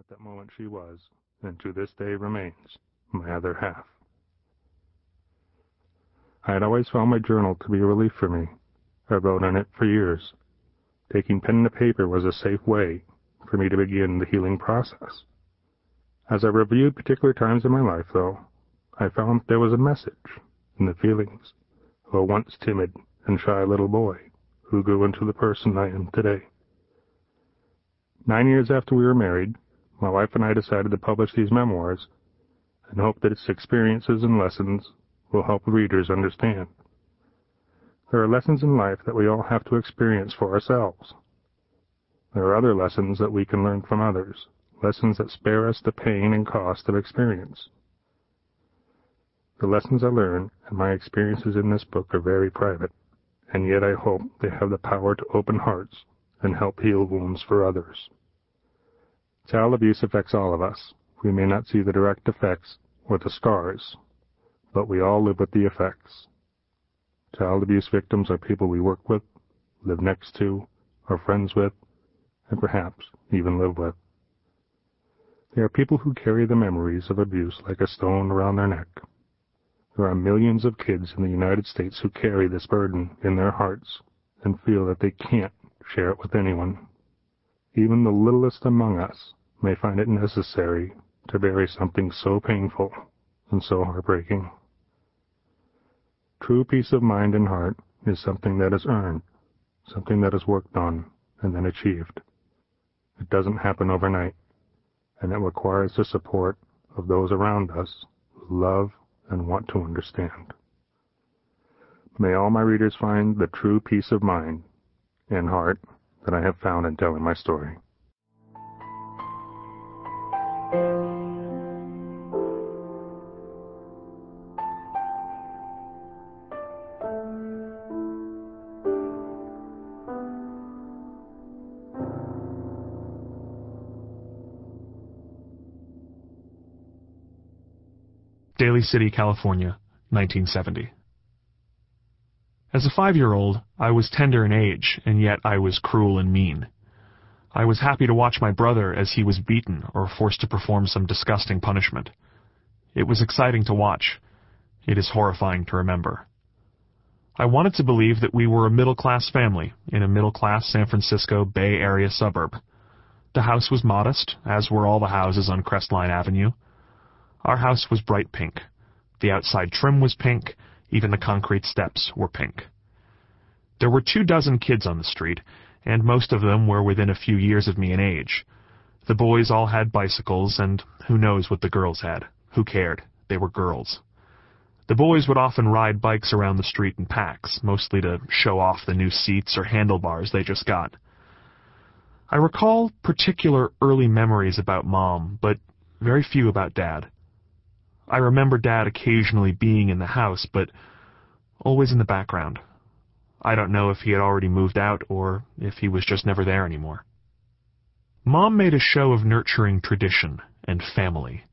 At that moment she was, and to this day remains, my other half. I had always found my journal to be a relief for me. I wrote in it for years. Taking pen to paper was a safe way for me to begin the healing process. As I reviewed particular times in my life, though, I found there was a message in the feelings of a once timid and shy little boy who grew into the person I am today. Nine years after we were married, my wife and I decided to publish these memoirs and hope that its experiences and lessons will help readers understand. There are lessons in life that we all have to experience for ourselves. There are other lessons that we can learn from others, lessons that spare us the pain and cost of experience. The lessons I learn and my experiences in this book are very private, and yet I hope they have the power to open hearts and help heal wounds for others. Child abuse affects all of us. We may not see the direct effects or the scars, but we all live with the effects. Child abuse victims are people we work with, live next to, are friends with, and perhaps even live with. They are people who carry the memories of abuse like a stone around their neck. There are millions of kids in the United States who carry this burden in their hearts and feel that they can't share it with anyone. Even the littlest among us may find it necessary to bury something so painful and so heartbreaking. True peace of mind and heart is something that is earned, something that is worked on and then achieved. It doesn't happen overnight, and it requires the support of those around us who love and want to understand. May all my readers find the true peace of mind and heart that I have found in telling my story. Daly City, California, 1970. As a five-year-old, I was tender in age, and yet I was cruel and mean. I was happy to watch my brother as he was beaten or forced to perform some disgusting punishment. It was exciting to watch. It is horrifying to remember. I wanted to believe that we were a middle-class family in a middle-class San Francisco Bay Area suburb. The house was modest, as were all the houses on Crestline Avenue. Our house was bright pink. The outside trim was pink, even the concrete steps were pink. There were two dozen kids on the street, and most of them were within a few years of me in age. The boys all had bicycles, and who knows what the girls had. Who cared? They were girls. The boys would often ride bikes around the street in packs, mostly to show off the new seats or handlebars they just got. I recall particular early memories about Mom, but very few about Dad. I remember Dad occasionally being in the house, but always in the background. I don't know if he had already moved out or if he was just never there anymore. Mom made a show of nurturing tradition and family.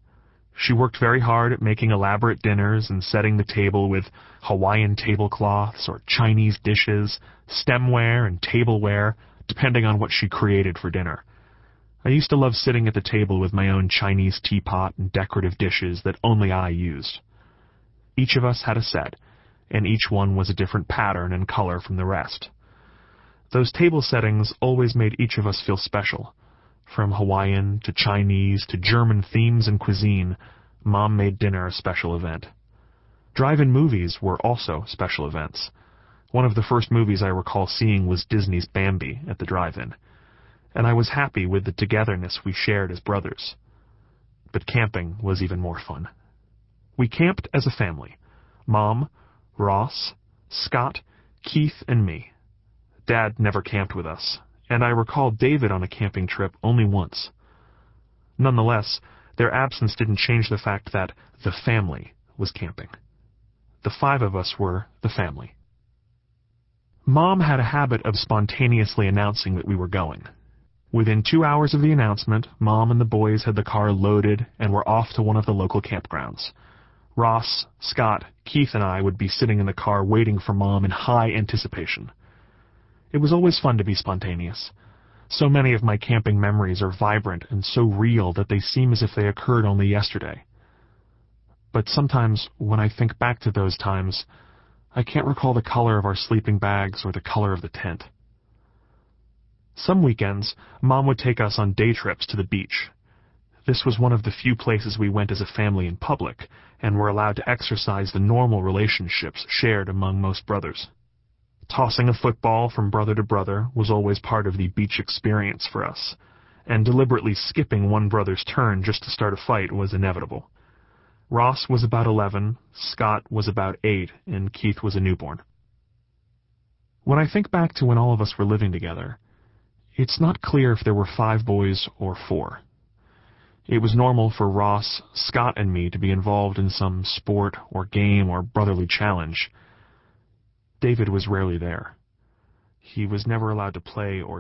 She worked very hard at making elaborate dinners and setting the table with Hawaiian tablecloths or Chinese dishes, stemware and tableware, depending on what she created for dinner. I used to love sitting at the table with my own Chinese teapot and decorative dishes that only I used. Each of us had a set, and each one was a different pattern and color from the rest. Those table settings always made each of us feel special. From Hawaiian to Chinese to German themes and cuisine, Mom made dinner a special event. Drive-in movies were also special events. One of the first movies I recall seeing was Disney's Bambi at the drive-in and I was happy with the togetherness we shared as brothers. But camping was even more fun. We camped as a family. Mom, Ross, Scott, Keith, and me. Dad never camped with us, and I recall David on a camping trip only once. Nonetheless, their absence didn't change the fact that the family was camping. The five of us were the family. Mom had a habit of spontaneously announcing that we were going. Within two hours of the announcement, Mom and the boys had the car loaded and were off to one of the local campgrounds. Ross, Scott, Keith, and I would be sitting in the car waiting for Mom in high anticipation. It was always fun to be spontaneous. So many of my camping memories are vibrant and so real that they seem as if they occurred only yesterday. But sometimes, when I think back to those times, I can't recall the color of our sleeping bags or the color of the tent. Some weekends, Mom would take us on day trips to the beach. This was one of the few places we went as a family in public, and were allowed to exercise the normal relationships shared among most brothers. Tossing a football from brother to brother was always part of the beach experience for us, and deliberately skipping one brother's turn just to start a fight was inevitable. Ross was about 11, Scott was about 8, and Keith was a newborn. When I think back to when all of us were living together, it's not clear if there were five boys or four. It was normal for Ross, Scott, and me to be involved in some sport or game or brotherly challenge. David was rarely there. He was never allowed to play or